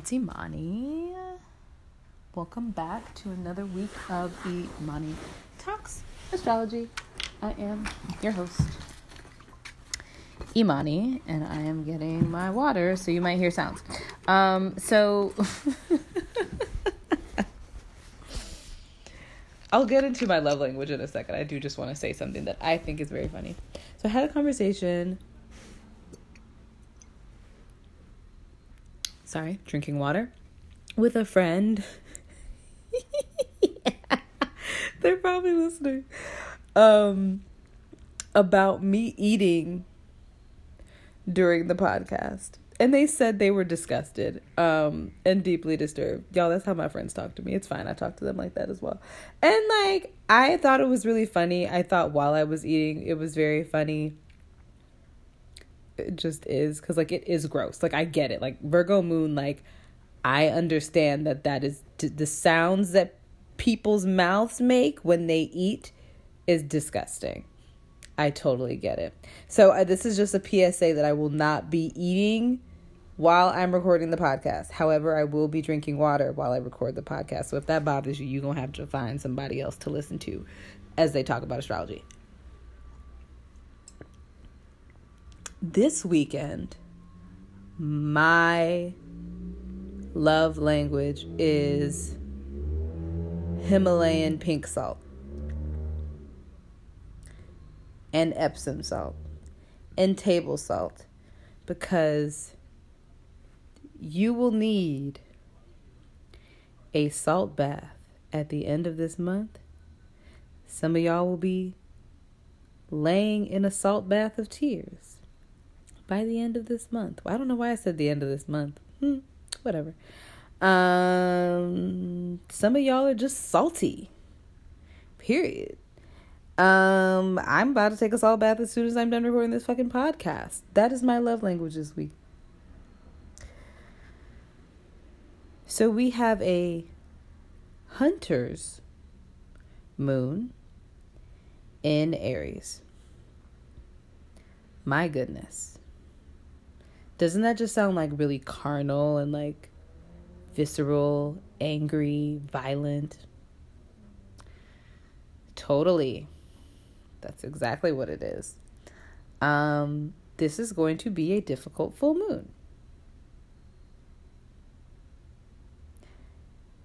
It's Imani. Welcome back to another week of Imani Talks Astrology. I am your host, Imani, and I am getting my water, so you might hear sounds. Um, so I'll get into my love language in a second. I do just want to say something that I think is very funny. So I had a conversation sorry, drinking water with a friend. yeah, they're probably listening. Um, about me eating during the podcast. And they said they were disgusted um, and deeply disturbed. Y'all, that's how my friends talk to me. It's fine. I talk to them like that as well. And like, I thought it was really funny. I thought while I was eating, it was very funny it just is because like it is gross. Like i get it. Like virgo moon like i understand that that is the sounds that people's mouths make when they eat is disgusting. I totally get it. So uh, this is just a psa that i will not be eating while i'm recording the podcast. However i will be drinking water while i record the podcast. So if that bothers you you're gonna have to find somebody else to listen to as they talk about astrology this weekend, my love language is Himalayan pink salt and Epsom salt and table salt because you will need a salt bath at the end of this month. Some of y'all will be laying in a salt bath of tears by the end of this month. I don't know why I said the end of this month. Hmm, whatever. Um, some of y'all are just salty. Period. Um, I'm about to take a salt bath as soon as I'm done recording this fucking podcast. That is my love language this week. So we have a hunter's moon in Aries. My goodness. Doesn't that just sound like really carnal and like visceral, angry, violent? Totally. That's exactly what it is. Um, this is going to be a difficult full moon.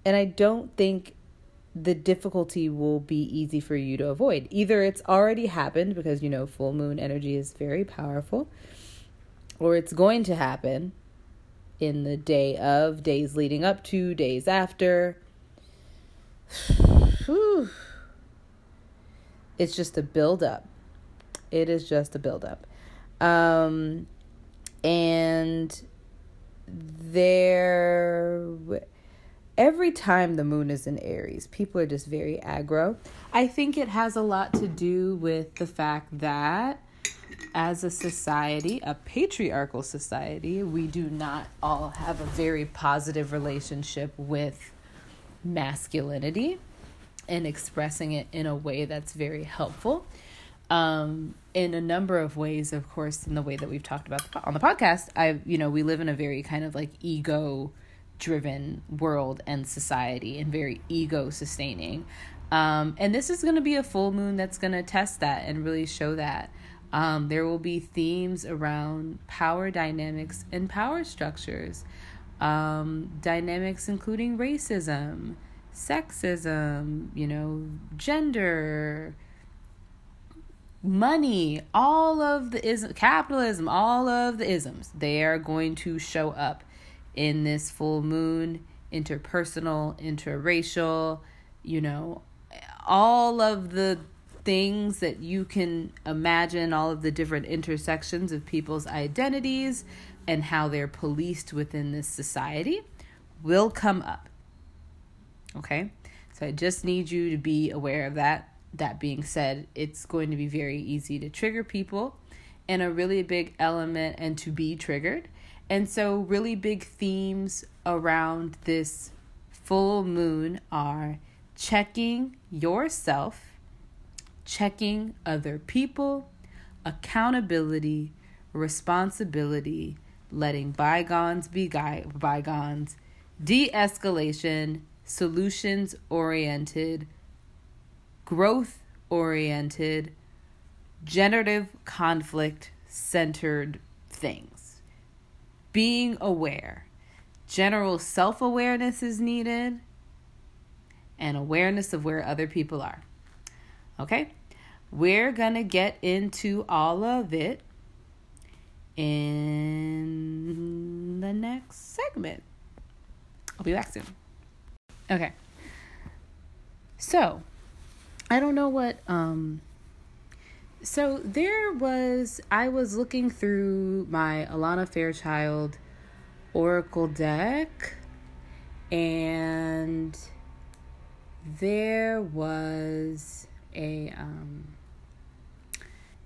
And I don't think the difficulty will be easy for you to avoid. Either it's already happened because, you know, full moon energy is very powerful or it's going to happen in the day of, days leading up to, days after. it's just a buildup. It is just a buildup. Um, and there, every time the moon is in Aries, people are just very aggro. I think it has a lot to do with the fact that as a society, a patriarchal society, we do not all have a very positive relationship with masculinity and expressing it in a way that's very helpful. Um, in a number of ways, of course, in the way that we've talked about on the podcast, I, you know, we live in a very kind of like ego driven world and society and very ego sustaining. Um, and this is going to be a full moon that's going to test that and really show that. Um, there will be themes around power dynamics and power structures, um, dynamics including racism, sexism, you know, gender, money, all of the ism, capitalism, all of the isms. They are going to show up in this full moon, interpersonal, interracial, you know, all of the things that you can imagine all of the different intersections of people's identities and how they're policed within this society will come up. Okay? So I just need you to be aware of that. That being said, it's going to be very easy to trigger people and a really big element and to be triggered. And so, really big themes around this full moon are checking yourself checking other people, accountability, responsibility, letting bygones be bygones, de escalation, solutions oriented, growth oriented, generative conflict centered things. Being aware. General self awareness is needed and awareness of where other people are. Okay? We're going to get into all of it in the next segment. I'll be back soon. Okay. So, I don't know what um so there was I was looking through my Alana Fairchild Oracle deck and there was a um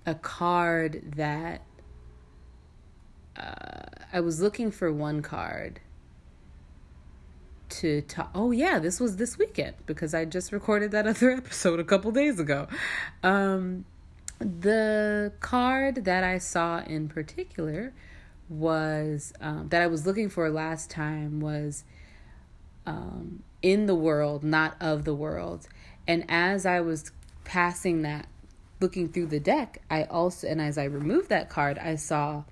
a card that uh, I was looking for one card to talk. Oh yeah, this was this weekend because I just recorded that other episode a couple days ago. Um, the card that I saw in particular was um, that I was looking for last time was um, in the world, not of the world. And as I was passing that, looking through the deck, I also and as I removed that card, I saw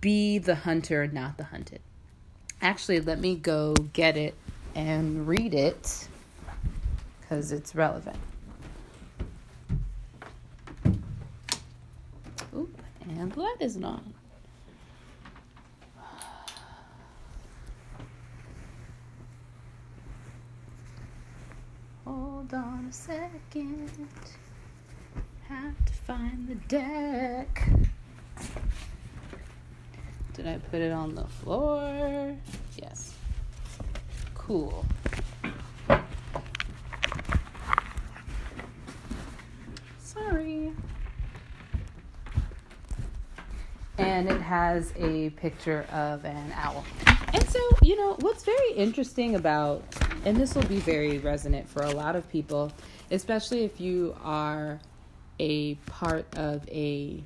be the hunter, not the hunted. Actually, let me go get it and read it because it's relevant. Oop, and blood isn't on. Hold on a second. Have to find the deck. Did I put it on the floor? Yes. Cool. Sorry. And it has a picture of an owl. And so, you know, what's very interesting about, and this will be very resonant for a lot of people, especially if you are a part of a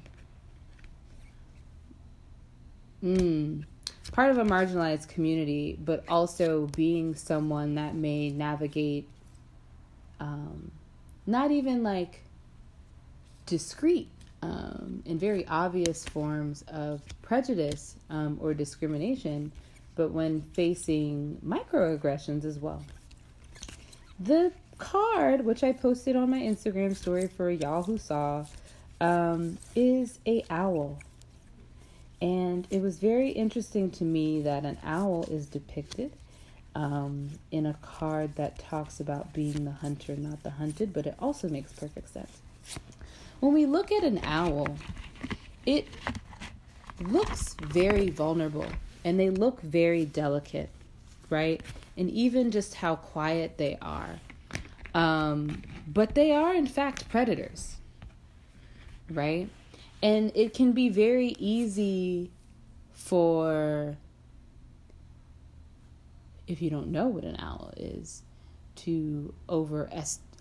mm, part of a marginalized community, but also being someone that may navigate um, not even like discreet um, and very obvious forms of prejudice um, or discrimination, but when facing microaggressions as well. The card, which I posted on my Instagram story for y'all who saw, um, is a owl. And it was very interesting to me that an owl is depicted um, in a card that talks about being the hunter, not the hunted, but it also makes perfect sense. When we look at an owl, it looks very vulnerable and they look very delicate, right? And even just how quiet they are. Um, but they are, in fact, predators, right? And it can be very easy for, if you don't know what an owl is, to over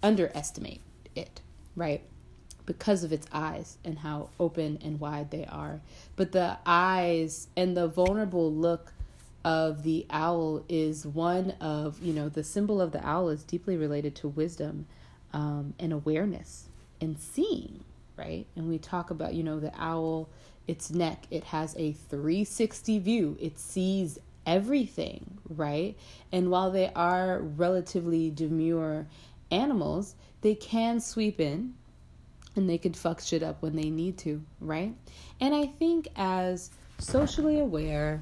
underestimate it, right? Because of its eyes and how open and wide they are. But the eyes and the vulnerable look of the owl is one of, you know, the symbol of the owl is deeply related to wisdom um, and awareness and seeing right? And we talk about, you know, the owl, its neck, it has a 360 view, it sees everything, right? And while they are relatively demure animals, they can sweep in and they could fuck shit up when they need to, right? And I think as socially aware,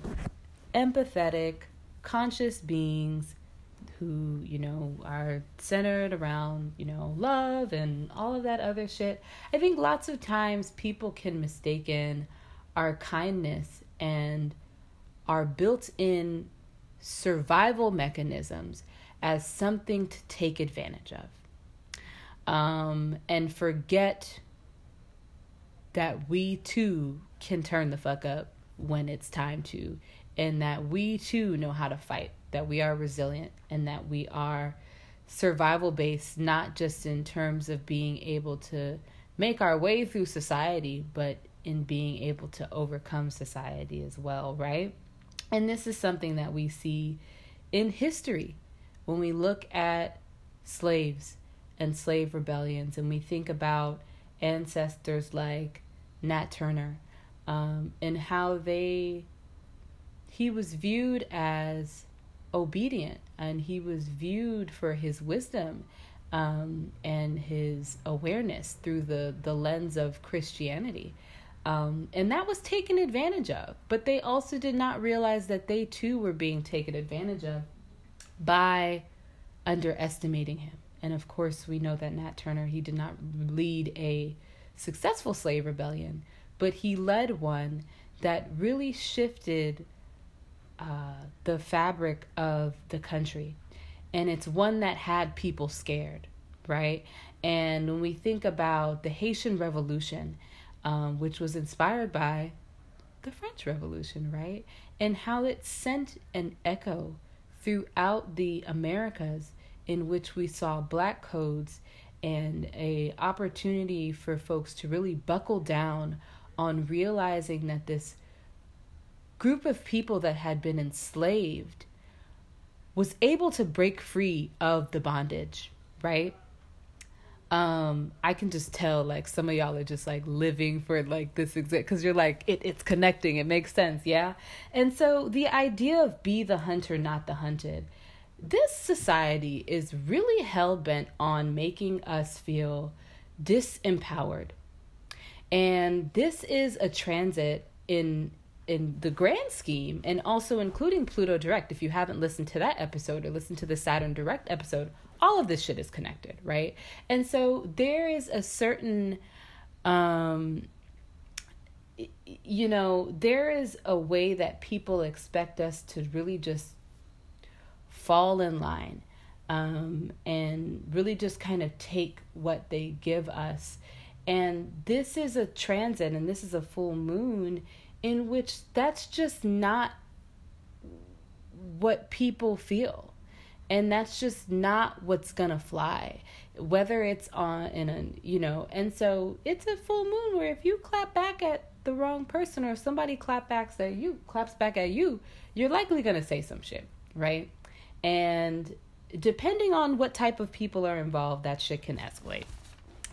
empathetic, conscious beings, who, you know, are centered around, you know, love and all of that other shit. I think lots of times people can mistaken our kindness and our built in survival mechanisms as something to take advantage of. Um, and forget that we too can turn the fuck up when it's time to, and that we too know how to fight that we are resilient and that we are survival based, not just in terms of being able to make our way through society, but in being able to overcome society as well, right? And this is something that we see in history, when we look at slaves and slave rebellions and we think about ancestors like Nat Turner um, and how they he was viewed as obedient and he was viewed for his wisdom um, and his awareness through the, the lens of Christianity. Um, and that was taken advantage of. But they also did not realize that they too were being taken advantage of by underestimating him. And of course, we know that Nat Turner, he did not lead a successful slave rebellion, but he led one that really shifted uh, the fabric of the country. And it's one that had people scared, right? And when we think about the Haitian Revolution, um, which was inspired by the French Revolution, right? And how it sent an echo throughout the Americas in which we saw black codes and a opportunity for folks to really buckle down on realizing that this group of people that had been enslaved was able to break free of the bondage, right? Um, I can just tell like some of y'all are just like living for like this exact because you're like it, it's connecting, it makes sense, yeah. And so the idea of be the hunter, not the hunted, this society is really hell bent on making us feel disempowered. And this is a transit in in the grand scheme and also including Pluto Direct. If you haven't listened to that episode or listened to the Saturn Direct episode, all of this shit is connected, right? And so there is a certain um you know, there is a way that people expect us to really just fall in line um, and really just kind of take what they give us. And this is a transit and this is a full moon in which that's just not what people feel and that's just not what's gonna fly whether it's on in a you know and so it's a full moon where if you clap back at the wrong person or somebody clap backs at you claps back at you you're likely gonna say some shit right and depending on what type of people are involved that shit can escalate.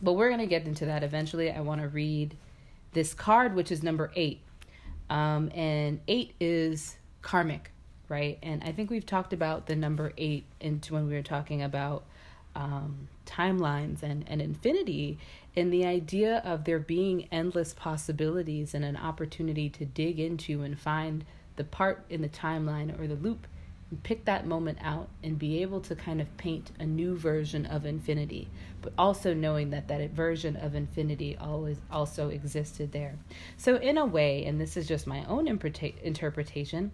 But we're gonna get into that eventually. I want to read this card which is number eight. Um, and eight is karmic, right? And I think we've talked about the number eight into when we were talking about um, timelines and, and infinity and the idea of there being endless possibilities and an opportunity to dig into and find the part in the timeline or the loop pick that moment out and be able to kind of paint a new version of infinity but also knowing that that version of infinity always also existed there. So in a way and this is just my own interpretation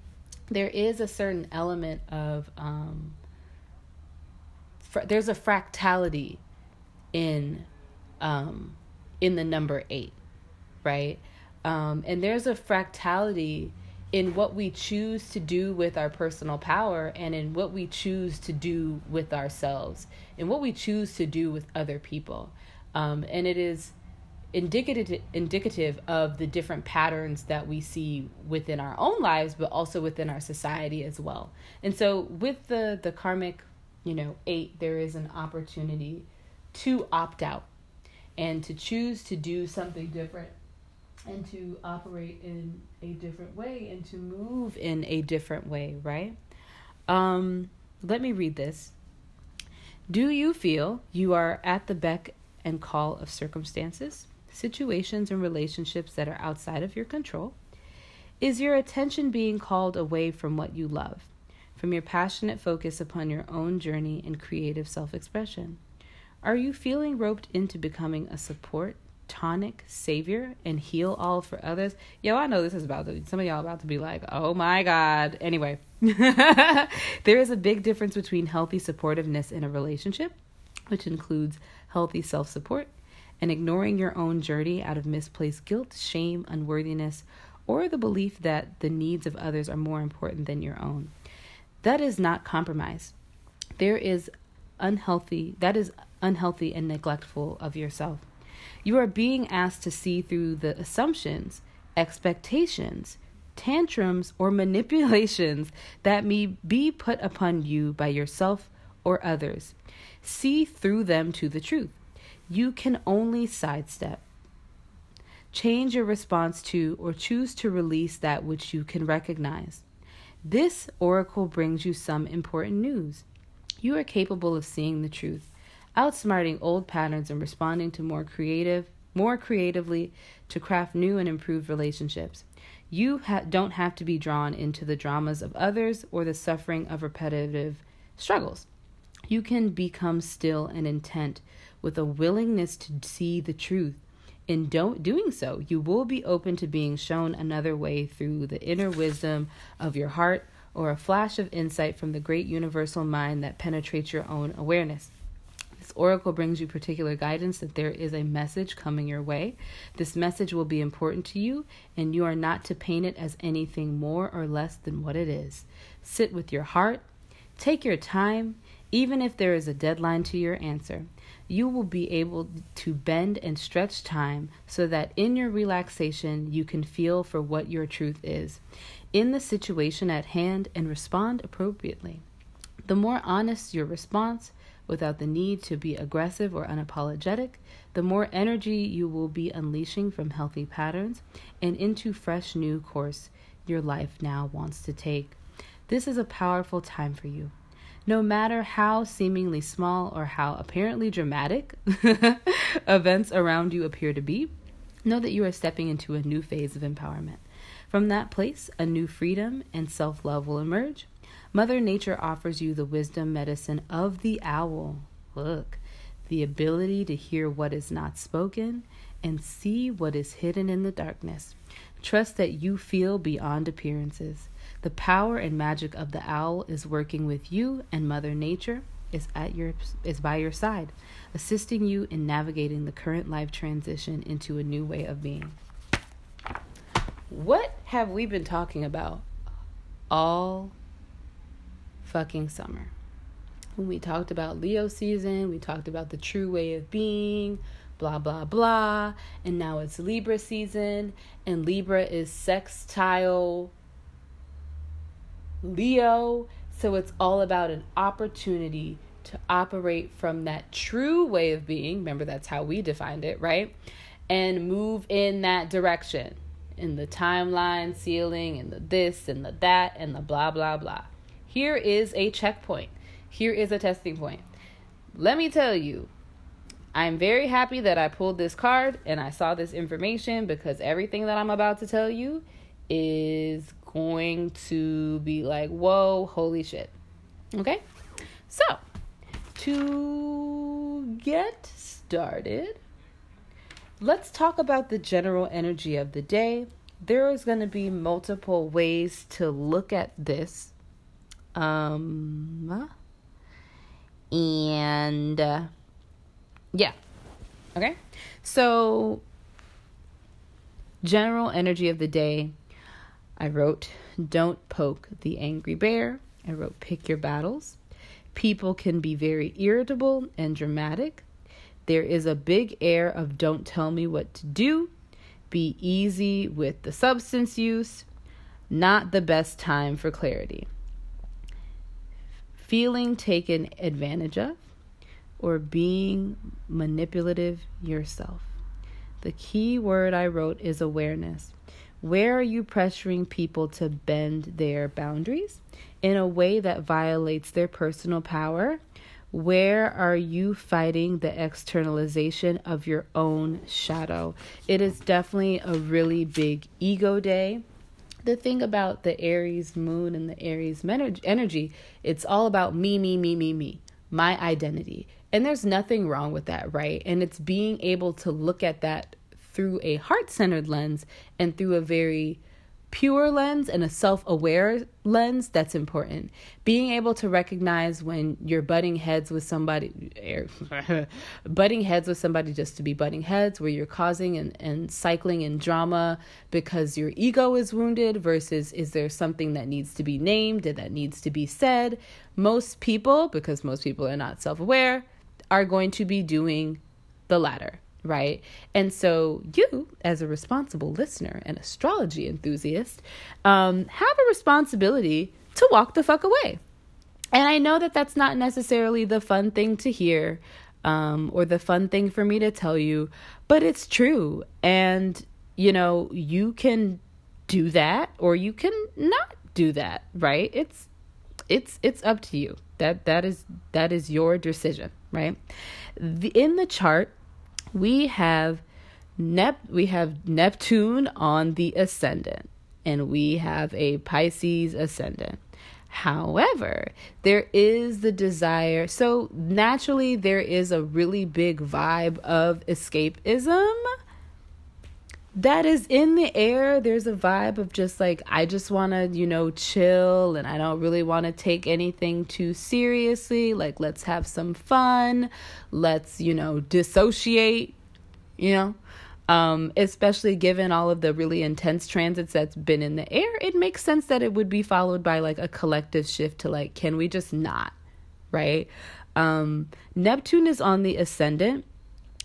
there is a certain element of um, fr- there's a fractality in um, in the number eight right? Um, and there's a fractality in what we choose to do with our personal power and in what we choose to do with ourselves and what we choose to do with other people. Um, and it is indicative indicative of the different patterns that we see within our own lives but also within our society as well. And so with the the karmic, you know, 8 there is an opportunity to opt out and to choose to do something different and to operate in a different way and to move in a different way, right? Um, let me read this. Do you feel you are at the beck and call of circumstances, situations, and relationships that are outside of your control? Is your attention being called away from what you love, from your passionate focus upon your own journey and creative self expression? Are you feeling roped into becoming a support tonic savior and heal all for others. Yo, I know this is about to some of y'all about to be like, oh my God. Anyway, there is a big difference between healthy supportiveness in a relationship, which includes healthy self support, and ignoring your own journey out of misplaced guilt, shame, unworthiness, or the belief that the needs of others are more important than your own. That is not compromise. There is unhealthy, that is unhealthy and neglectful of yourself. You are being asked to see through the assumptions, expectations, tantrums, or manipulations that may be put upon you by yourself or others. See through them to the truth. You can only sidestep. Change your response to or choose to release that which you can recognize. This oracle brings you some important news. You are capable of seeing the truth, outsmarting old patterns and responding to more creative, more creatively to craft new and improved relationships. You ha- don't have to be drawn into the dramas of others or the suffering of repetitive struggles. You can become still and intent with a willingness to see the truth. In don't doing so, you will be open to being shown another way through the inner wisdom of your heart or a flash of insight from the great universal mind that penetrates your own awareness. Oracle brings you particular guidance that there is a message coming your way. This message will be important to you, and you are not to paint it as anything more or less than what it is. Sit with your heart, take your time, even if there is a deadline to your answer you will be able to bend and stretch time so that in your relaxation you can feel for what your truth is in the situation at hand and respond appropriately. The more honest your response, without the need to be aggressive or unapologetic, the more energy you will be unleashing from healthy patterns and into fresh new course your life now wants to take. This is a powerful time for you. No matter how seemingly small or how apparently dramatic events around you appear to be, know that you are stepping into a new phase of empowerment. From that place, a new freedom and self love will emerge. Mother Nature offers you the wisdom medicine of the owl. Look, the ability to hear what is not spoken and see what is hidden in the darkness. Trust that you feel beyond appearances. The power and magic of the owl is working with you, and Mother Nature is at your is by your side, assisting you in navigating the current life transition into a new way of being. What have we been talking about all fucking summer? When we talked about Leo season, we talked about the true way of being, blah blah blah, and now it's Libra season, and Libra is sextile Leo. So it's all about an opportunity to operate from that true way of being. Remember, that's how we defined it, right? And move in that direction in the timeline, ceiling, and the this and the that and the blah, blah, blah. Here is a checkpoint. Here is a testing point. Let me tell you, I'm very happy that I pulled this card and I saw this information because everything that I'm about to tell you is going to be like, whoa, holy shit. Okay? So, to get started, let's talk about the general energy of the day. There is going to be multiple ways to look at this. Um, and uh, yeah. Okay? So, general energy of the day I wrote, Don't poke the angry bear. I wrote, Pick your battles. People can be very irritable and dramatic. There is a big air of don't tell me what to do. Be easy with the substance use. Not the best time for clarity. Feeling taken advantage of or being manipulative yourself. The key word I wrote is awareness. Where are you pressuring people to bend their boundaries in a way that violates their personal power? Where are you fighting the externalization of your own shadow? It is definitely a really big ego day. The thing about the Aries moon and the Aries energy, it's all about me, me, me, me, me, my identity. And there's nothing wrong with that, right? And it's being able to look at that through a heart centered lens and through a very pure lens and a self aware lens that's important. Being able to recognize when you're butting heads with somebody, butting heads with somebody just to be butting heads, where you're causing and, and cycling in drama because your ego is wounded, versus is there something that needs to be named and that needs to be said. Most people, because most people are not self aware, are going to be doing the latter right? And so you, as a responsible listener and astrology enthusiast, um, have a responsibility to walk the fuck away. And I know that that's not necessarily the fun thing to hear um, or the fun thing for me to tell you, but it's true. And, you know, you can do that or you can not do that, right? It's it's it's up to you. That that is that is your decision, right? The, in the chart, we have Nep we have Neptune on the ascendant and we have a Pisces ascendant. However, there is the desire. So, naturally, there is a really big vibe of escapism that is in the air. There's a vibe of just like, I just want to, you know, chill and I don't really want to take anything too seriously. Like, let's have some fun. Let's, you know, dissociate, you know. Um, especially given all of the really intense transits that's been in the air, it makes sense that it would be followed by like a collective shift to like, can we just not? Right? Um, Neptune is on the ascendant.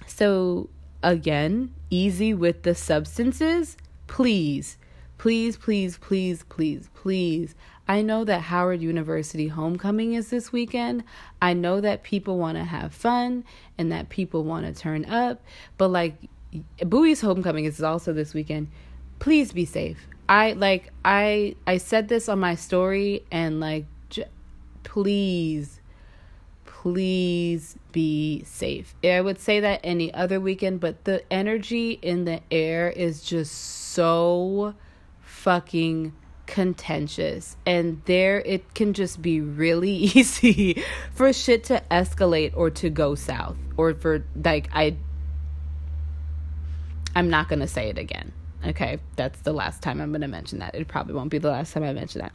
So, again, easy with the substances. Please, please, please, please, please, please. I know that Howard University homecoming is this weekend. I know that people want to have fun and that people want to turn up, but like Bowie's homecoming is also this weekend. Please be safe. I like I I said this on my story and like j- please please be safe. I would say that any other weekend, but the energy in the air is just so fucking contentious and there it can just be really easy for shit to escalate or to go south or for like I I'm not going to say it again. Okay, that's the last time I'm going to mention that. It probably won't be the last time I mention that.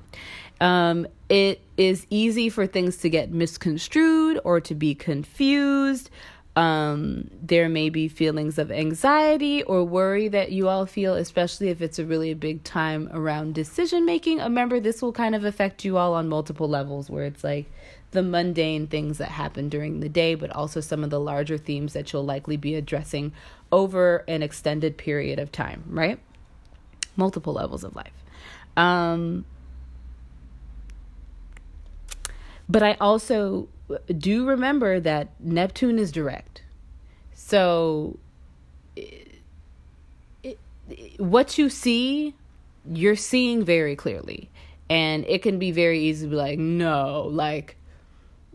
Um, it is easy for things to get misconstrued or to be confused. Um, there may be feelings of anxiety or worry that you all feel, especially if it's a really big time around decision making. Remember, this will kind of affect you all on multiple levels where it's like the mundane things that happen during the day, but also some of the larger themes that you'll likely be addressing over an extended period of time, right? Multiple levels of life. Um, but I also do remember that Neptune is direct. So, it, it, what you see, you're seeing very clearly. And it can be very easy to be like, no, like,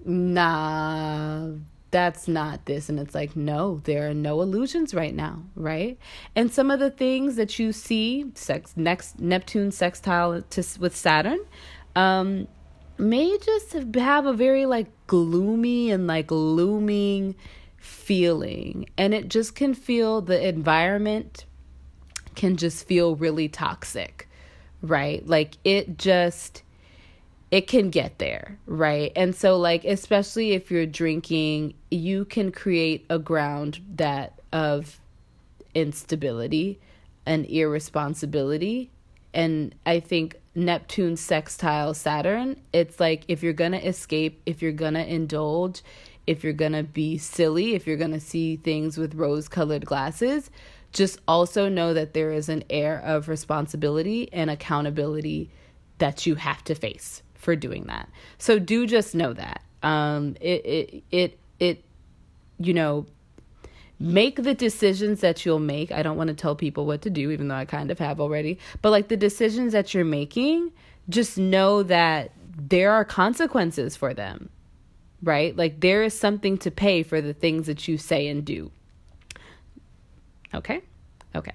nah, that's not this. And it's like, no, there are no illusions right now, right? And some of the things that you see, sex, next Neptune sextile to, with Saturn, um, may just have a very like gloomy and like looming feeling. And it just can feel the environment can just feel really toxic, right? Like it just it can get there, right? And so like especially if you're drinking, you can create a ground that of instability and irresponsibility. And I think Neptune sextile Saturn, it's like if you're to escape, if you're to indulge, if you're to be silly, if you're to see things with rose colored glasses, just also know that there is an air of responsibility and accountability that you have to face for doing that. So do just know that. Um, it, it, it, it, you know, make the decisions that you'll make. I don't want to tell people what to do, even though I kind of have already. But like the decisions that you're making, just know that there are consequences for them, right? Like there is something to pay for the things that you say and do. Okay? Okay.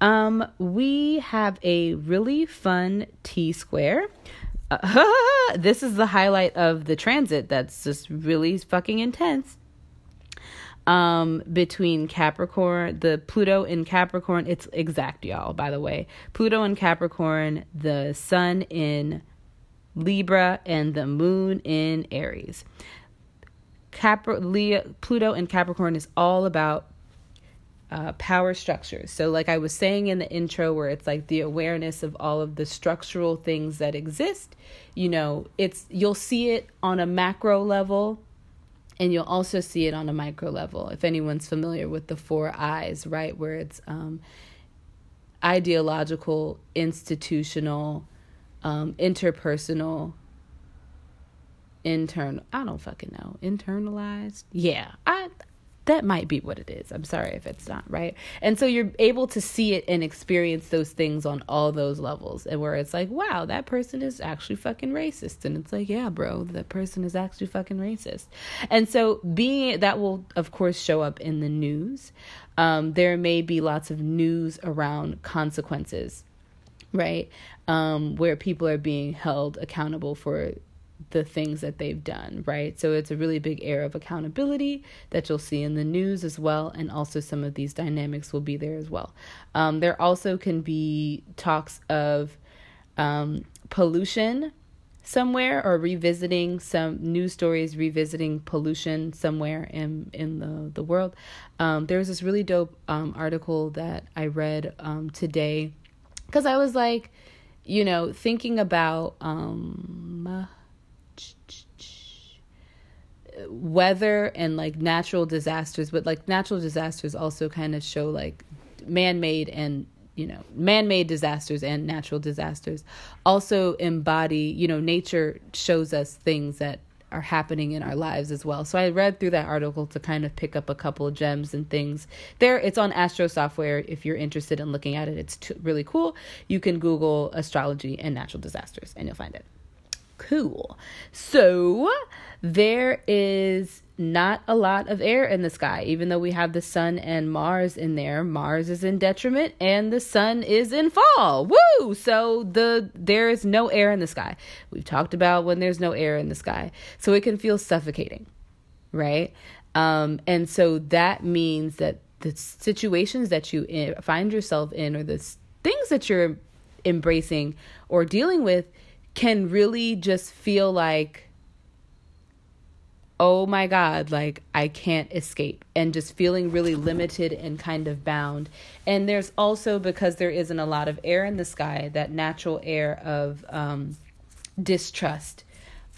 Um, we have a really fun T square uh, this is the highlight of the transit that's just really fucking intense. Um, between Capricorn, the Pluto in Capricorn, it's exact, y'all, by the way. Pluto in Capricorn, the Sun in Libra, and the Moon in Aries. Capri- Leo, Pluto in Capricorn is all about uh, power structures. So, like I was saying in the intro, where it's like the awareness of all of the structural things that exist, you know, it's you'll see it on a macro level and you'll also see it on a micro level if anyone's familiar with the four I's right where it's um, ideological institutional um, interpersonal internal i don't fucking know internalized yeah i that might be what it is. I'm sorry if it's not, right? And so you're able to see it and experience those things on all those levels. And where it's like, wow, that person is actually fucking racist. And it's like, yeah, bro, that person is actually fucking racist. And so being that will, of course, show up in the news. Um, there may be lots of news around consequences, right? Um, where people are being held accountable for the things that they've done, right? So it's a really big air of accountability that you'll see in the news as well, and also some of these dynamics will be there as well. Um, there also can be talks of um, pollution somewhere or revisiting some news stories revisiting pollution somewhere in in the the world um, there was this really dope um, article that i read um, today because i was like you know thinking about um weather and like natural disasters, but like natural disasters also kind of show like man made and you know man made disasters and natural disasters also embody you know nature shows us things that are happening in our lives as well. So I read through that article to kind of pick up a couple of gems and things. There, it's on Astro Software. If you're interested in looking at it, it's t- really cool. You can Google astrology and natural disasters, and you'll find it cool. So there is not a lot of air in the sky, even though we have the sun and Mars in there. Mars is in detriment and the sun is in fall. Woo! So the there is no air in the sky. We've talked about when there's no air in the sky. So it can feel suffocating, right? Um, and so that means that the situations that you find yourself in or the things that you're embracing or dealing with can really just feel like oh my god like i can't escape. And just feeling really limited and kind of bound. And there's also because there isn't a lot of air in the sky that natural air of um, distrust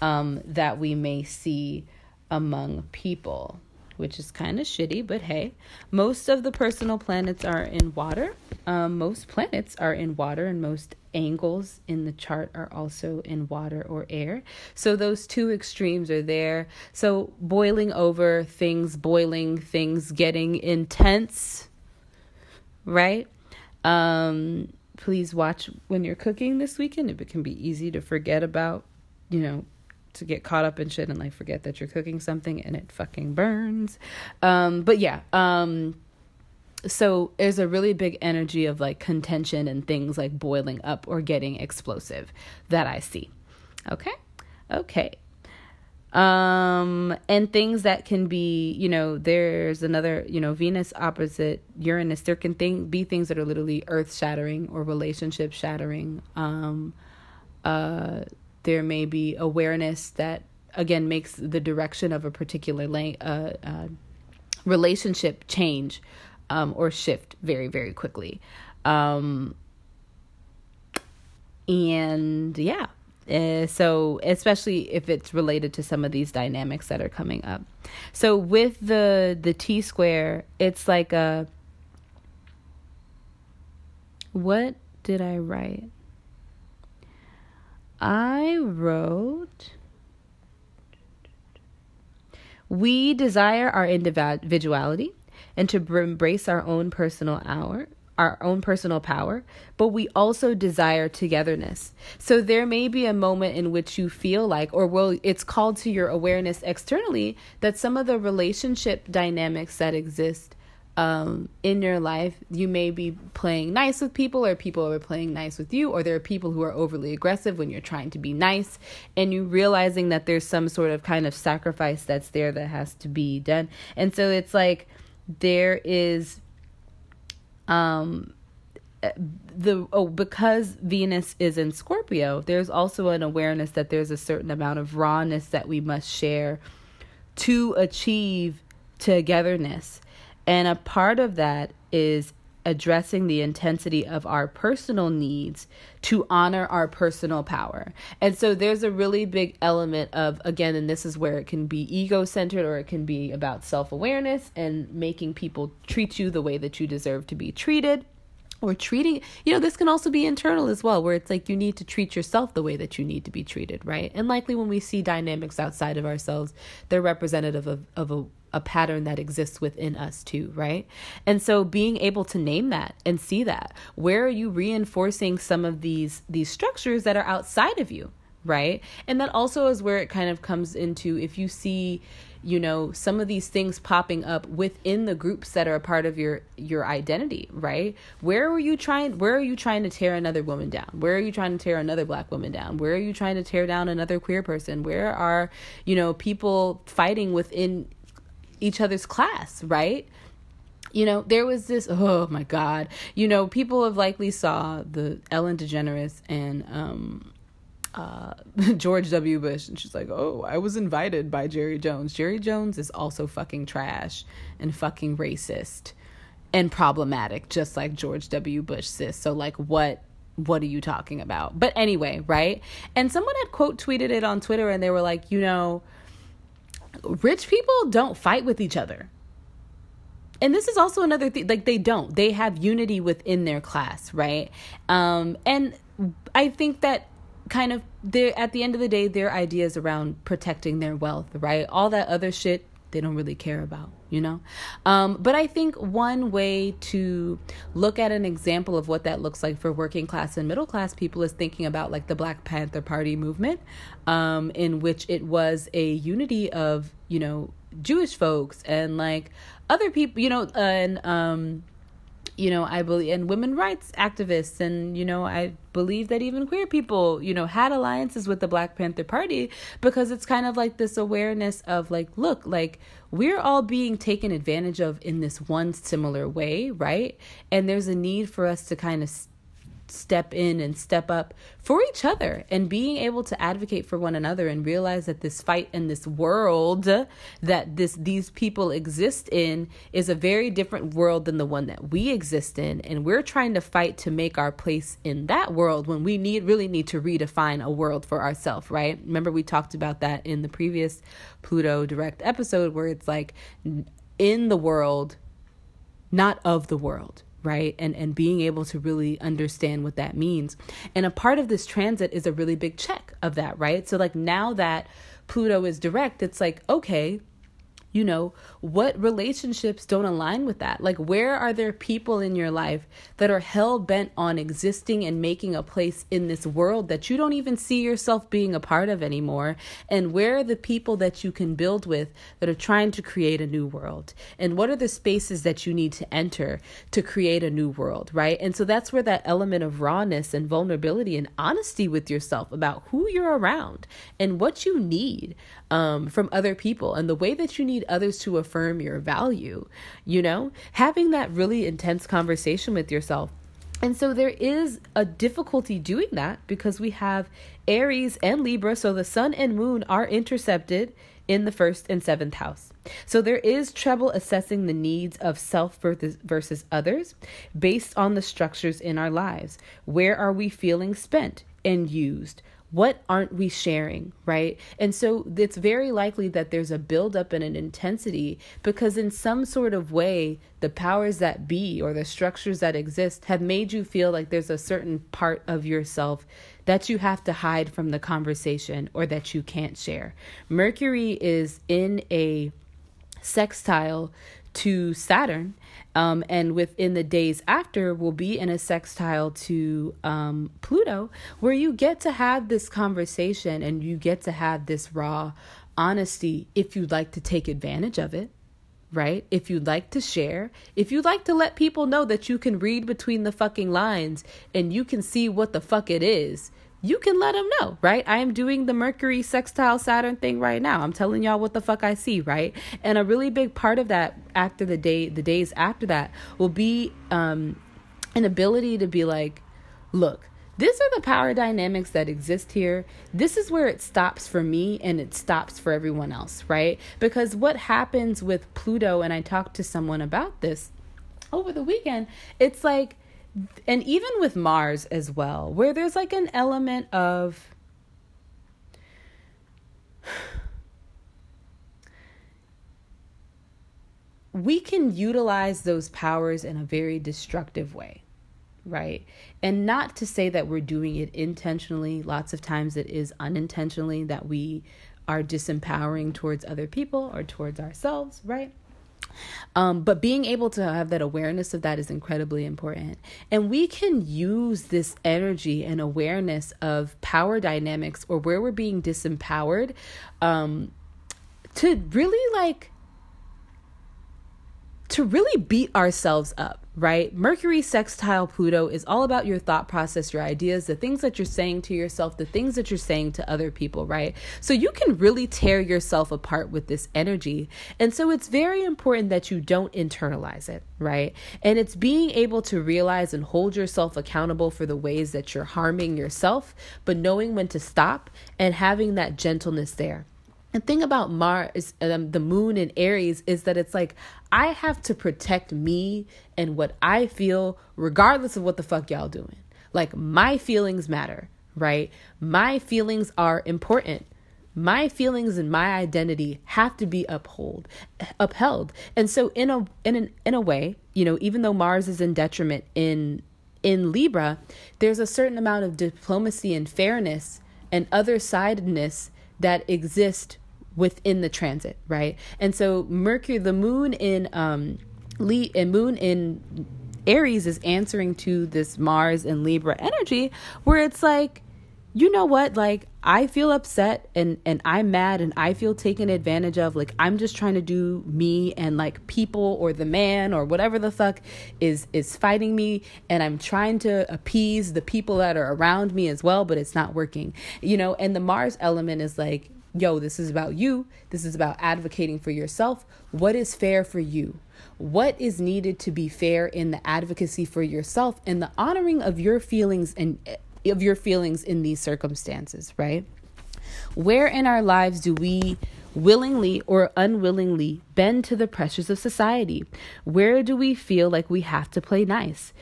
um, that we may see among people which is kind of shitty, but hey, most of the personal planets are in water. Um, most planets are in water, and most angles in the chart are also in water or air. So those two extremes are there. So boiling over, things boiling, things getting intense, right? Um, please watch when you're cooking this weekend. It can be easy to forget about, you know, to get caught up in shit and like forget that you're cooking something and it fucking burns. Um, but yeah, um, so there's a really big energy of like contention and things like boiling up or getting explosive that I see. Okay. Okay. Um, and things that can be, you know, there's another, you know, Venus opposite Uranus. There can thing be things that are literally earth shattering or relationship shattering. Um, uh, there may be awareness that again makes the direction of a particular la- uh, uh, relationship change um, or shift very very quickly. Um, and yeah uh, so especially if it's related to some of these dynamics that are coming up. So with the the t square it's like a what did i write I wrote We desire our individuality and to embrace our own personal hour, our own personal power, but we also desire togetherness. So there may be a moment in which you feel like, or well, it's called to your awareness externally that some of the relationship dynamics that exist um, in your life, you may be playing nice with people, or people are playing nice with you, or there are people who are overly aggressive when you're trying to be nice, and you realizing that there's some sort of kind of sacrifice that's there that has to be done. And so it's like there is, um, the oh because Venus is in Scorpio, there's also an awareness that there's a certain amount of rawness that we must share to achieve togetherness and a part of that is addressing the intensity of our personal needs to honor our personal power. And so there's a really big element of, again, and this is where it can be ego centered or it can be about self awareness and making people treat you the way that you deserve to be treated or treating you know this can also be internal as well where it's like you need to treat yourself the way that you need to be treated right and likely when we see dynamics outside of ourselves they're representative of, of a, a pattern that exists within us too right? And so being able to name that and see that where are you reinforcing some of these these structures that are outside of you right? And that also is where it kind of comes into if you see you know some of these things popping up within the groups that are a part of your your identity right? Where are you trying where are you trying to tear another woman down? Where are you trying to tear another black woman down? Where are you trying to tear down another queer person? Where are you know people fighting within each other's class right you know there was this oh my god you know people have likely saw the ellen degeneres and um uh, George W. Bush, and she's like, "Oh, I was invited by Jerry Jones. Jerry Jones is also fucking trash and fucking racist and problematic, just like George W. Bush sis. So, like, what?" What are you talking about? But anyway, right? And someone had quote tweeted it on Twitter and they were like, you know, rich people don't fight with each other. And this is also another thing like they don't. They have unity within their class right? Um and i think that kind of they at the end of the day their ideas around protecting their wealth right? All that other shit they don't really care about you know? Um, but i think one way to look at an example of what that looks like for working class and middle class people is thinking about like the black panther party movement um, in which it was a unity of you know jewish folks and like other people you know and um you know i believe and women rights activists and you know i believe that even queer people you know had alliances with the black panther party because it's kind of like this awareness of like look like we're all being taken advantage of in this one similar way right? And there's a need for us to kind of step in and step up for each other and being able to advocate for one another and realize that this fight in this world that this these people exist in is a very different world than the one that we exist in. And we're trying to fight to make our place in that world when we need really need to redefine a world for ourselves right? Remember we talked about that in the previous Pluto direct episode where it's like in the world not of the world right? And and being able to really understand what that means. And a part of this transit is a really big check of that right? So like now that pluto is direct it's like okay you know, what relationships don't align with that? Like, where are there people in your life that are hell bent on existing and making a place in this world that you don't even see yourself being a part of anymore? And where are the people that you can build with that are trying to create a new world? And what are the spaces that you need to enter to create a new world, right? And so that's where that element of rawness and vulnerability and honesty with yourself about who you're around and what you need um, from other people and the way that you need others to affirm your value, you know, having that really intense conversation with yourself. And so there is a difficulty doing that because we have Aries and Libra, so the sun and moon are intercepted in the first and seventh house. So there is trouble assessing the needs of self versus others based on the structures in our lives. Where are we feeling spent and used? What aren't we sharing right? And so it's very likely that there's a buildup and an intensity because in some sort of way the powers that be or the structures that exist have made you feel like there's a certain part of yourself that you have to hide from the conversation or that you can't share. Mercury is in a sextile to saturn um, and within the days after will be in a sextile to um, Pluto, where you get to have this conversation and you get to have this raw honesty if you'd like to take advantage of it, right? If you'd like to share, if you'd like to let people know that you can read between the fucking lines and you can see what the fuck it is you can let them know, right? I am doing the Mercury sextile Saturn thing right now. I'm telling y'all what the fuck I see, right? And a really big part of that after the day, the days after that will be um, an ability to be like, look, these are the power dynamics that exist here. This is where it stops for me and it stops for everyone else, right? Because what happens with Pluto, and I talked to someone about this over the weekend, it's like, and even with Mars as well, where there's like an element of, we can utilize those powers in a very destructive way, right? And not to say that we're doing it intentionally. Lots of times it is unintentionally that we are disempowering towards other people or towards ourselves, right? Um, but being able to have that awareness of that is incredibly important. And we can use this energy and awareness of power dynamics or where we're being disempowered um, to really like to really beat ourselves up, right? Mercury sextile Pluto is all about your thought process, your ideas, the things that you're saying to yourself, the things that you're saying to other people, right? So you can really tear yourself apart with this energy. And so it's very important that you don't internalize it, right? And it's being able to realize and hold yourself accountable for the ways that you're harming yourself, but knowing when to stop and having that gentleness there. The thing about Mars, um, the moon in Aries, is that it's like I have to protect me and what I feel, regardless of what the fuck y'all doing. Like my feelings matter, right? My feelings are important. My feelings and my identity have to be uphold, upheld. And so, in a in an in a way, you know, even though Mars is in detriment in in Libra, there's a certain amount of diplomacy and fairness and other sidedness that exist within the transit, right? And so Mercury, the moon in um Le- and moon in Aries is answering to this Mars and Libra energy where it's like you know what? Like i feel upset and and i'm mad and i feel taken advantage of. Like i'm just trying to do me and like people or the man or whatever the fuck is is fighting me. And i'm trying to appease the people that are around me as well but it's not working you know? And the mars element is like yo, this is about you. This is about advocating for yourself. What is fair for you? What is needed to be fair in the advocacy for yourself and the honoring of your feelings and eh, of your feelings in these circumstances, right? Where in our lives do we willingly or unwillingly bend to the pressures of society? Where do we feel like we have to play nice?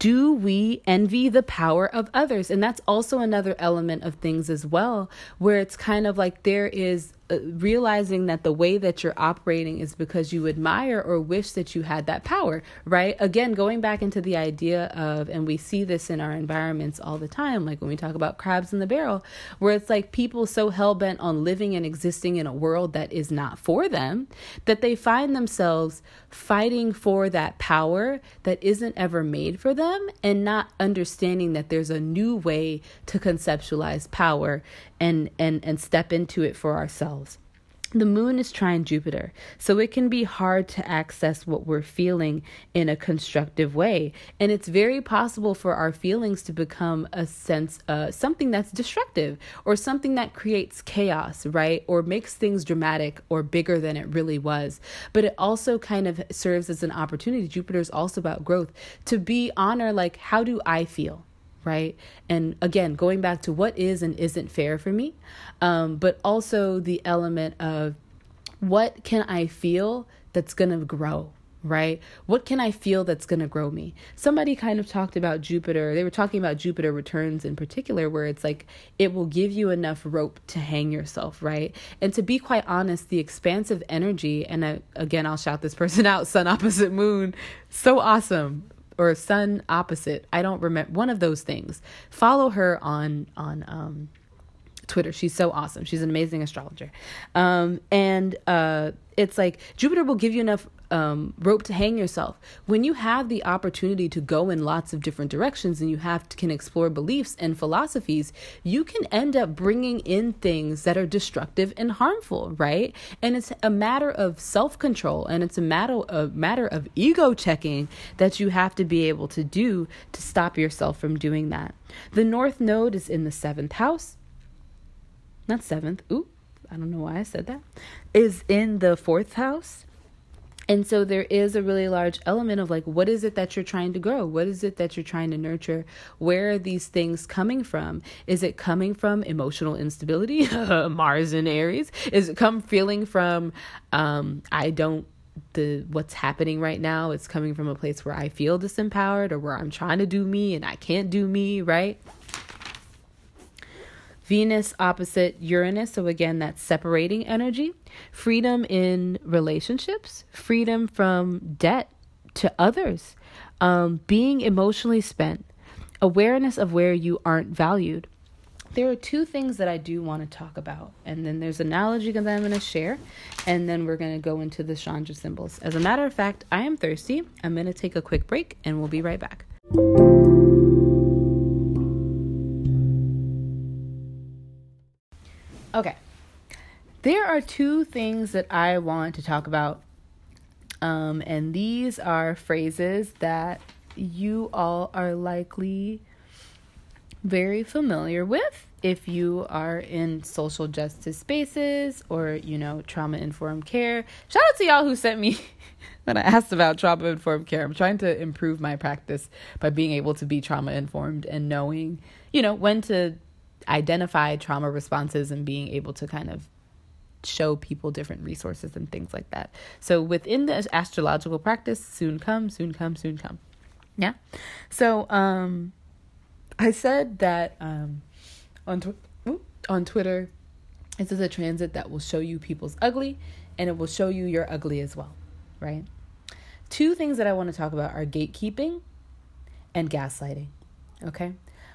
Do we envy the power of others? And that's also another element of things as well, where it's kind of like there is Uh, realizing that the way that you're operating is because you admire or wish that you had that power, right? Again, going back into the idea of, and we see this in our environments all the time, like when we talk about crabs in the barrel, where it's like people so hell bent on living and existing in a world that is not for them that they find themselves fighting for that power that isn't ever made for them and not understanding that there's a new way to conceptualize power and and and step into it for ourselves the moon is trine Jupiter, so it can be hard to access what we're feeling in a constructive way. And it's very possible for our feelings to become a sense, uh, something that's destructive or something that creates chaos, right? Or makes things dramatic or bigger than it really was. But it also kind of serves as an opportunity. Jupiter is also about growth to be honor, like, how do I feel? Right? And again, going back to what is and isn't fair for me, um, but also the element of what can I feel that's going to grow, right? What can I feel that's going to grow me? Somebody kind of talked about Jupiter. They were talking about Jupiter returns in particular, where it's like it will give you enough rope to hang yourself, right? And to be quite honest, the expansive energy, and uh, again, I'll shout this person out Sun opposite moon, so awesome or sun opposite. I don't remember one of those things. Follow her on on um Twitter. She's so awesome. She's an amazing astrologer. Um, and uh, it's like Jupiter will give you enough um, rope to hang yourself. When you have the opportunity to go in lots of different directions and you have to, can explore beliefs and philosophies, you can end up bringing in things that are destructive and harmful, right? And it's a matter of self control and it's a matter of matter of ego checking that you have to be able to do to stop yourself from doing that. The North Node is in the seventh house not seventh, ooh, I don't know why I said that, is in the fourth house. And so there is a really large element of like, what is it that you're trying to grow? What is it that you're trying to nurture? Where are these things coming from? Is it coming from emotional instability, Mars and Aries? Is it come feeling from, um, I don't the what's happening right now it's coming from a place where I feel disempowered or where I'm trying to do me and I can't do me, right? Venus opposite Uranus, so again that's separating energy, freedom in relationships, freedom from debt to others, um, being emotionally spent, awareness of where you aren't valued. There are two things that I do want to talk about, and then there's an analogy that I'm going to share, and then we're going to go into the Chandra symbols. As a matter of fact, I am thirsty. I'm going to take a quick break, and we'll be right back. There are two things that I want to talk about. Um, and these are phrases that you all are likely very familiar with if you are in social justice spaces or, you know, trauma informed care. Shout out to y'all who sent me when I asked about trauma informed care. I'm trying to improve my practice by being able to be trauma informed and knowing, you know, when to identify trauma responses and being able to kind of show people different resources and things like that. So within the astrological practice, soon come, soon come, soon come. Yeah. So um I said that um on tw- on Twitter this is a transit that will show you people's ugly and it will show you your ugly as well, right? Two things that I want to talk about are gatekeeping and gaslighting. Okay?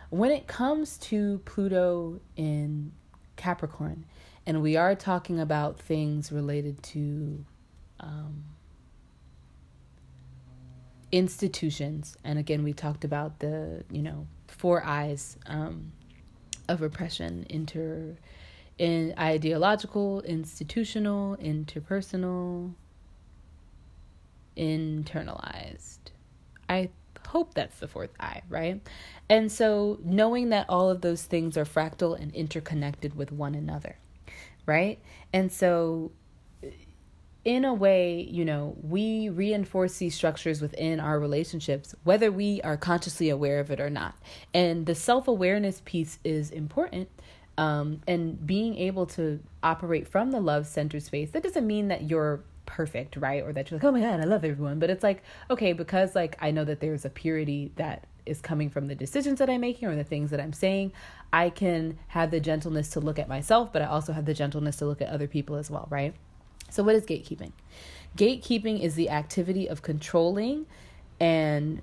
When it comes to Pluto in Capricorn, and we are talking about things related to um, institutions, and again, we talked about the, you know, four I's um, of oppression inter in ideological, institutional, interpersonal, internalized. I hope that's the fourth I, right? And so knowing that all of those things are fractal and interconnected with one another, right? And so in a way, you know, we reinforce these structures within our relationships, whether we are consciously aware of it or not. And the self awareness piece is important. Um, and being able to operate from the love center space, that doesn't mean that you're perfect, right? Or that you're like, oh my God, I love everyone. But it's like, okay, because like I know that there's a purity that is coming from the decisions that I'm making or the things that I'm saying, I can have the gentleness to look at myself, but I also have the gentleness to look at other people as well, right? So, what is gatekeeping? Gatekeeping is the activity of controlling and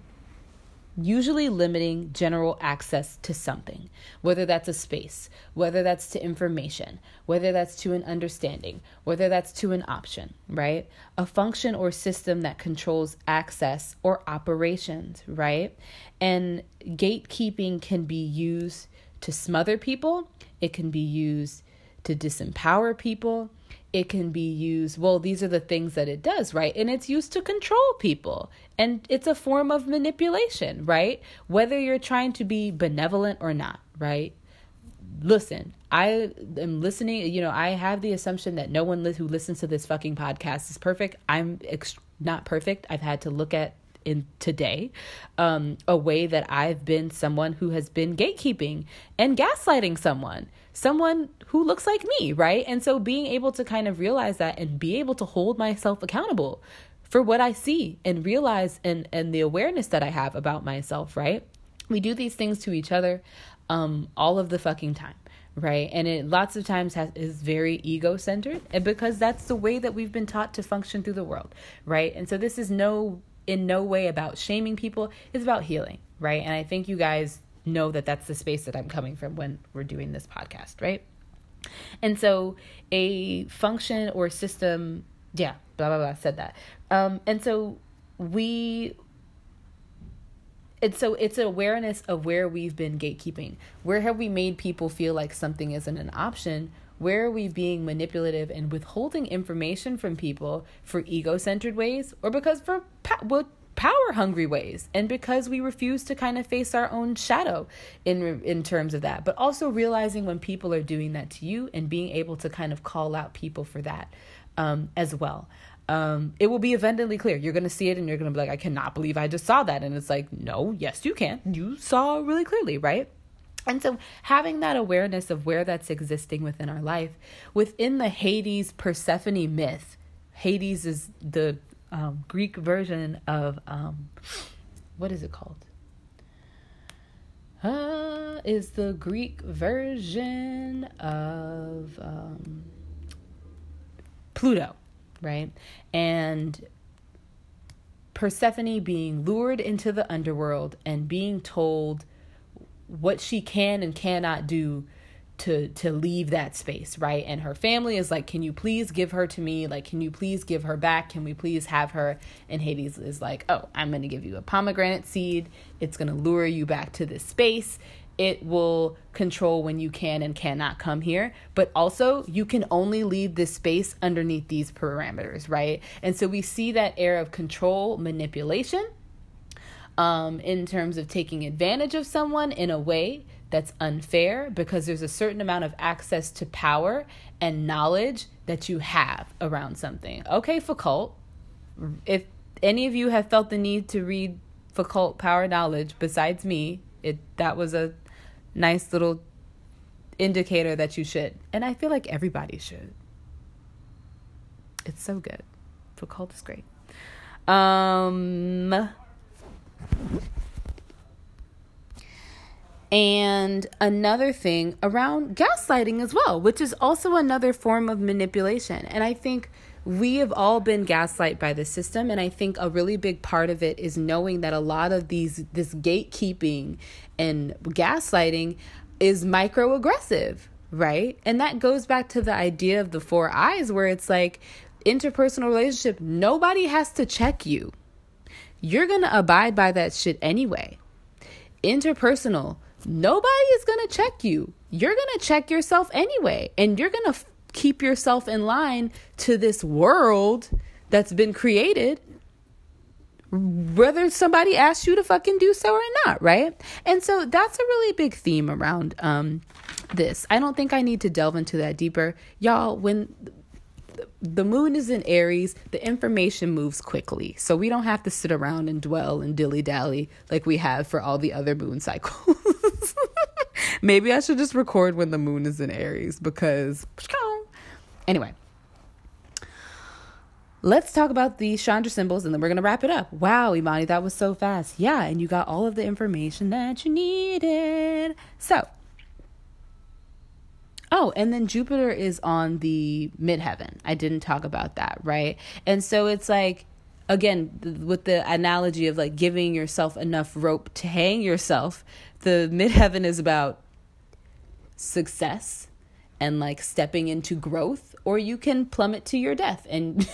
usually limiting general access to something, whether that's a space, whether that's to information, whether that's to an understanding, whether that's to an option, right? A function or system that controls access or operations, right? And gatekeeping can be used to smother people, it can be used to disempower people it can be used well these are the things that it does right and it's used to control people and it's a form of manipulation right? Whether you're trying to be benevolent or not right? Listen i am listening you know i have the assumption that no one who listens to this fucking podcast is perfect. I'm ex- not perfect. I've had to look at in today um, a way that I've been someone who has been gatekeeping and gaslighting someone, someone who looks like me, right? And so being able to kind of realize that and be able to hold myself accountable for what I see and realize and and the awareness that I have about myself, right? We do these things to each other um, all of the fucking time right and it lots of times has is very ego centered and because that's the way that we've been taught to function through the world right and so this is no in no way about shaming people. It's about healing, right? And I think you guys know that that's the space that I'm coming from when we're doing this podcast, right? And so a function or system, yeah, blah blah blah said that. Um and so we and so it's awareness of where we've been gatekeeping. Where have we made people feel like something isn't an option where are we being manipulative and withholding information from people for ego centered ways or because for well, power hungry ways and because we refuse to kind of face our own shadow in in terms of that but also realizing when people are doing that to you and being able to kind of call out people for that um, as well. Um, it will be abundantly clear. You're going to see it and you're going to be like i cannot believe i just saw that. And it's like no yes you can. You saw really clearly right? And so, having that awareness of where that's existing within our life, within the Hades Persephone myth, Hades is the um, Greek version of um, what is it called? Uh, is the Greek version of um, Pluto, right? And Persephone being lured into the underworld and being told what she can and cannot do to to leave that space right? And her family is like can you please give her to me? Like can you please give her back? Can we please have her? And hades is like oh i'm going to give you a pomegranate seed. It's going to lure you back to this space it will control when you can and cannot come here but also you can only leave this space underneath these parameters right and so we see that air of control manipulation um, in terms of taking advantage of someone in a way that's unfair because there's a certain amount of access to power and knowledge that you have around something. Okay, Foucault, if any of you have felt the need to read Foucault Power Knowledge besides me, it that was a nice little indicator that you should. And I feel like everybody should. It's so good. Foucault is great. Um and another thing around gaslighting as well, which is also another form of manipulation. And I think we have all been gaslight by the system and i think a really big part of it is knowing that a lot of these this gatekeeping and gaslighting is microaggressive right and that goes back to the idea of the four I's where it's like interpersonal relationship nobody has to check you you're to abide by that shit anyway interpersonal nobody is to check you. You're to check yourself anyway. And you're f- keep yourself in line to this world that's been created whether somebody asks you to fucking do so or not, right? And so that's a really big theme around um this. I don't think I need to delve into that deeper. Y'all, when the moon is in Aries, the information moves quickly. So we don't have to sit around and dwell and dilly dally like we have for all the other moon cycles. Maybe I should just record when the moon is in Aries because. Anyway, let's talk about the Chandra symbols and then we're going to wrap it up. Wow, Imani, that was so fast. Yeah, and you got all of the information that you needed. So, oh, and then Jupiter is on the midheaven. I didn't talk about that, right? And so it's like, again, with the analogy of like giving yourself enough rope to hang yourself, the midheaven is about success and like stepping into growth or you can plummet to your death. And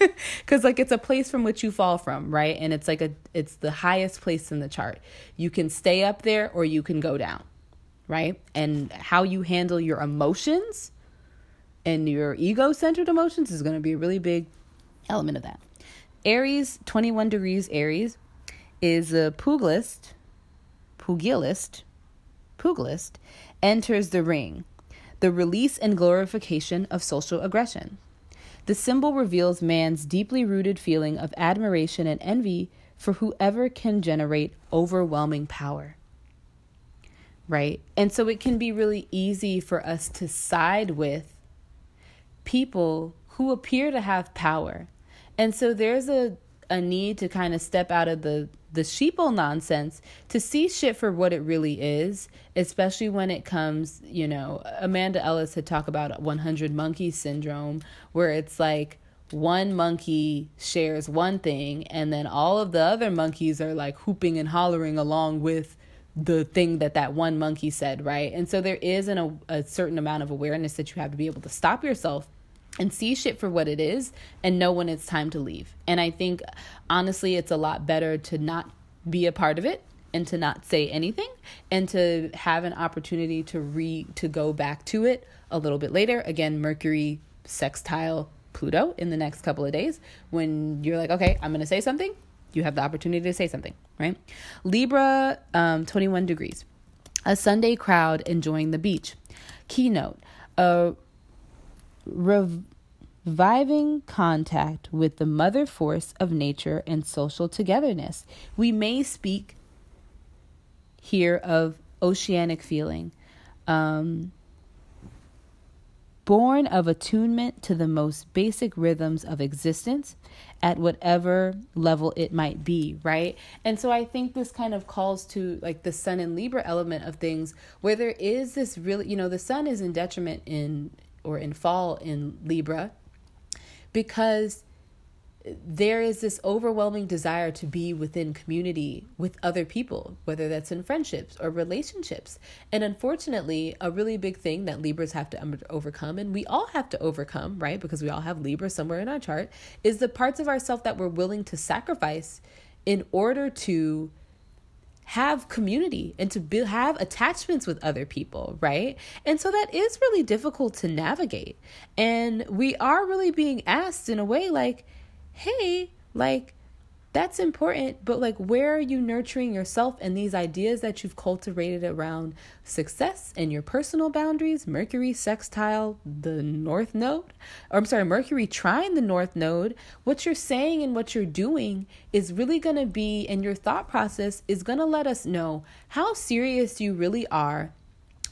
cuz like it's a place from which you fall from right? And it's like a it's the highest place in the chart. You can stay up there or you can go down right? And how you handle your emotions and your ego centered emotions is going to be a really big element of that. Aries 21 degrees aries is a pugilist pugilist pugilist enters the ring, the release and glorification of social aggression. The symbol reveals man's deeply rooted feeling of admiration and envy for whoever can generate overwhelming power. Right? And so it can be really easy for us to side with people who appear to have power. And so there's a, a need to kind of step out of the the sheeple nonsense to see shit for what it really is, especially when it comes, you know, Amanda Ellis had talked about 100 monkey syndrome, where it's like one monkey shares one thing, and then all of the other monkeys are like hooping and hollering along with the thing that that one monkey said, right? And so there is an, a, a certain amount of awareness that you have to be able to stop yourself and see shit for what it is and know when it's time to leave. And I think honestly, it's a lot better to not be a part of it and to not say anything and to have an opportunity to re to go back to it a little bit later. Again, Mercury sextile Pluto in the next couple of days when you're like, okay, I'm going to say something. You have the opportunity to say something, right? Libra, um, 21 degrees. A Sunday crowd enjoying the beach. Keynote. A reviving contact with the mother force of nature and social togetherness. We may speak here of oceanic feeling. Um, born of attunement to the most basic rhythms of existence at whatever level it might be, right? And so I think this kind of calls to like the sun and Libra element of things where there is this really, you know, the sun is in detriment in or in fall in Libra because there is this overwhelming desire to be within community with other people, whether that's in friendships or relationships. And unfortunately, a really big thing that Libras have to um, overcome, and we all have to overcome, right? Because we all have Libra somewhere in our chart, is the parts of ourselves that we're willing to sacrifice in order to have community and to be, have attachments with other people, right? And so that is really difficult to navigate. And we are really being asked in a way like, hey, like that's important, but like where are you nurturing yourself and these ideas that you've cultivated around success and your personal boundaries? Mercury sextile the North Node, or I'm sorry, Mercury trine the North Node. What you're saying and what you're doing is really going to be, and your thought process is going to let us know how serious you really are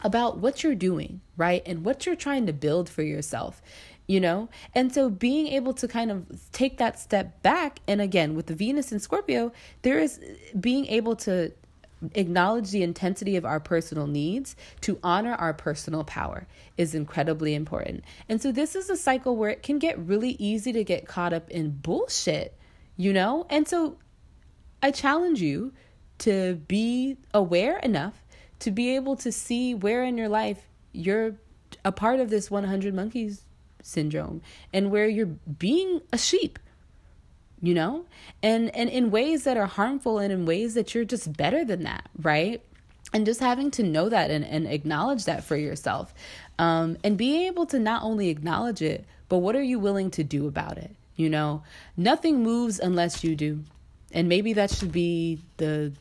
about what you're doing, right? And what you're trying to build for yourself you know? And so being able to kind of take that step back, and again, with the Venus and Scorpio, there is being able to acknowledge the intensity of our personal needs to honor our personal power is incredibly important. And so this is a cycle where it can get really easy to get caught up in bullshit, you know? And so I challenge you to be aware enough to be able to see where in your life you're a part of this 100 monkeys syndrome and where you're being a sheep you know? And and in ways that are harmful and in ways that you're just better than that right? And just having to know that and, and acknowledge that for yourself um, and being able to not only acknowledge it but what are you willing to do about it you know? Nothing moves unless you do. And maybe that should be the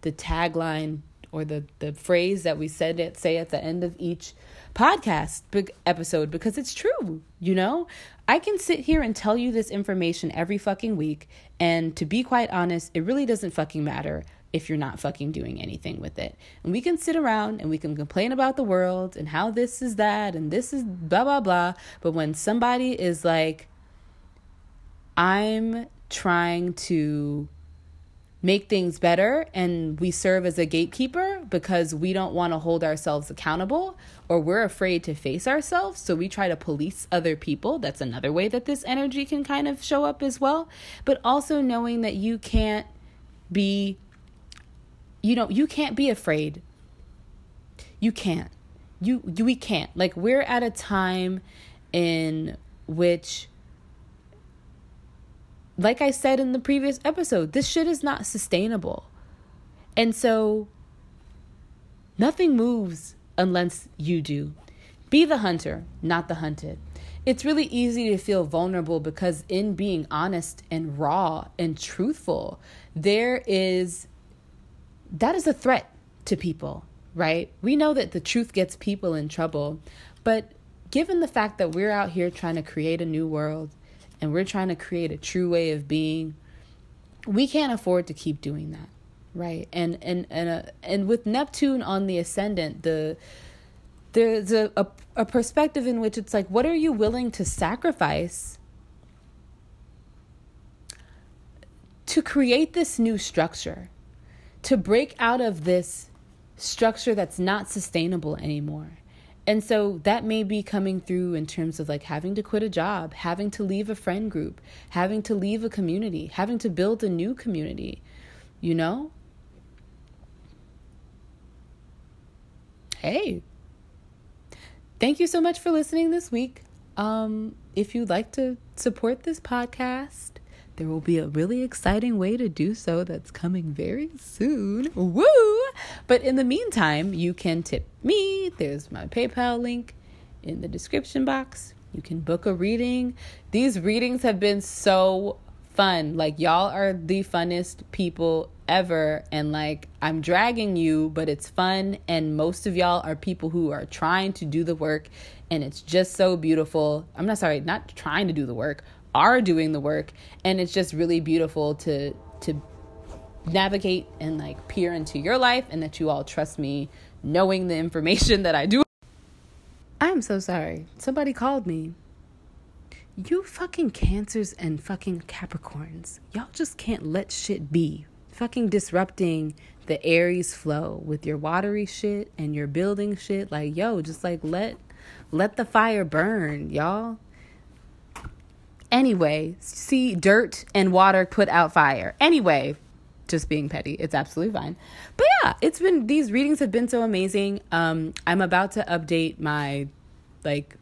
the tagline or the the phrase that we said it say at the end of each podcast episode because it's true, you know? I can sit here and tell you this information every fucking week, and to be quite honest, it really doesn't fucking matter if you're not fucking doing anything with it. And we can sit around and we can complain about the world and how this is that and this is blah, blah, blah. But when somebody is like, I'm trying to make things better and we serve as a gatekeeper because we don't want to hold ourselves accountable or we're afraid to face ourselves. So we try to police other people. That's another way that this energy can kind of show up as well. But also knowing that you can't be you know you can't be afraid. You can't. You, you we can't. Like we're at a time in which like I said in the previous episode, this shit is not sustainable. And so nothing moves unless you do. Be the hunter, not the hunted. It's really easy to feel vulnerable because, in being honest and raw and truthful, there is that is a threat to people, right? We know that the truth gets people in trouble, but given the fact that we're out here trying to create a new world, and we're trying to create a true way of being, we can't afford to keep doing that, right? And and and uh, and with Neptune on the ascendant, the there's a, a a perspective in which it's like, what are you willing to sacrifice to create this new structure, to break out of this structure that's not sustainable anymore? And so that may be coming through in terms of like having to quit a job, having to leave a friend group, having to leave a community, having to build a new community, you know? Hey, thank you so much for listening this week. Um, if you'd like to support this podcast, there will be a really exciting way to do so that's coming very soon. Woo! But in the meantime, you can tip me. There's my PayPal link in the description box. You can book a reading. These readings have been so fun. Like, y'all are the funnest people ever. And like, I'm dragging you, but it's fun. And most of y'all are people who are trying to do the work. And it's just so beautiful. I'm not sorry, not trying to do the work, are doing the work and it's just really beautiful to to navigate and like peer into your life and that you all trust me knowing the information that I do. I I'm so sorry. Somebody called me. You fucking Cancers and fucking Capricorns. Y'all just can't let shit be. Fucking disrupting the Aries flow with your watery shit and your building shit. Like, yo, just like let let the fire burn, y'all. Anyway, see dirt and water put out fire. Anyway, just being petty. It's absolutely fine. But yeah, it's been these readings have been so amazing. Um I'm about to update my like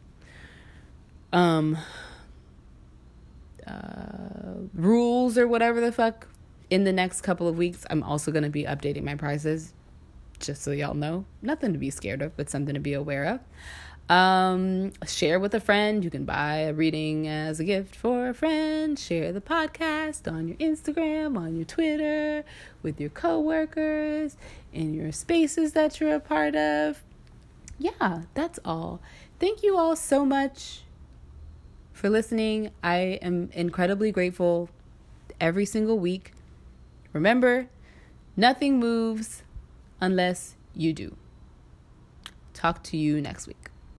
um uh rules or whatever the fuck in the next couple of weeks. I'm also going to be updating my prizes just so y'all know. Nothing to be scared of, but something to be aware of. Um, share with a friend. You can buy a reading as a gift for a friend. Share the podcast on your Instagram, on your Twitter, with your coworkers, in your spaces that you're a part of. Yeah, that's all. Thank you all so much for listening. I am incredibly grateful every single week. Remember, nothing moves unless you do. Talk to you next week.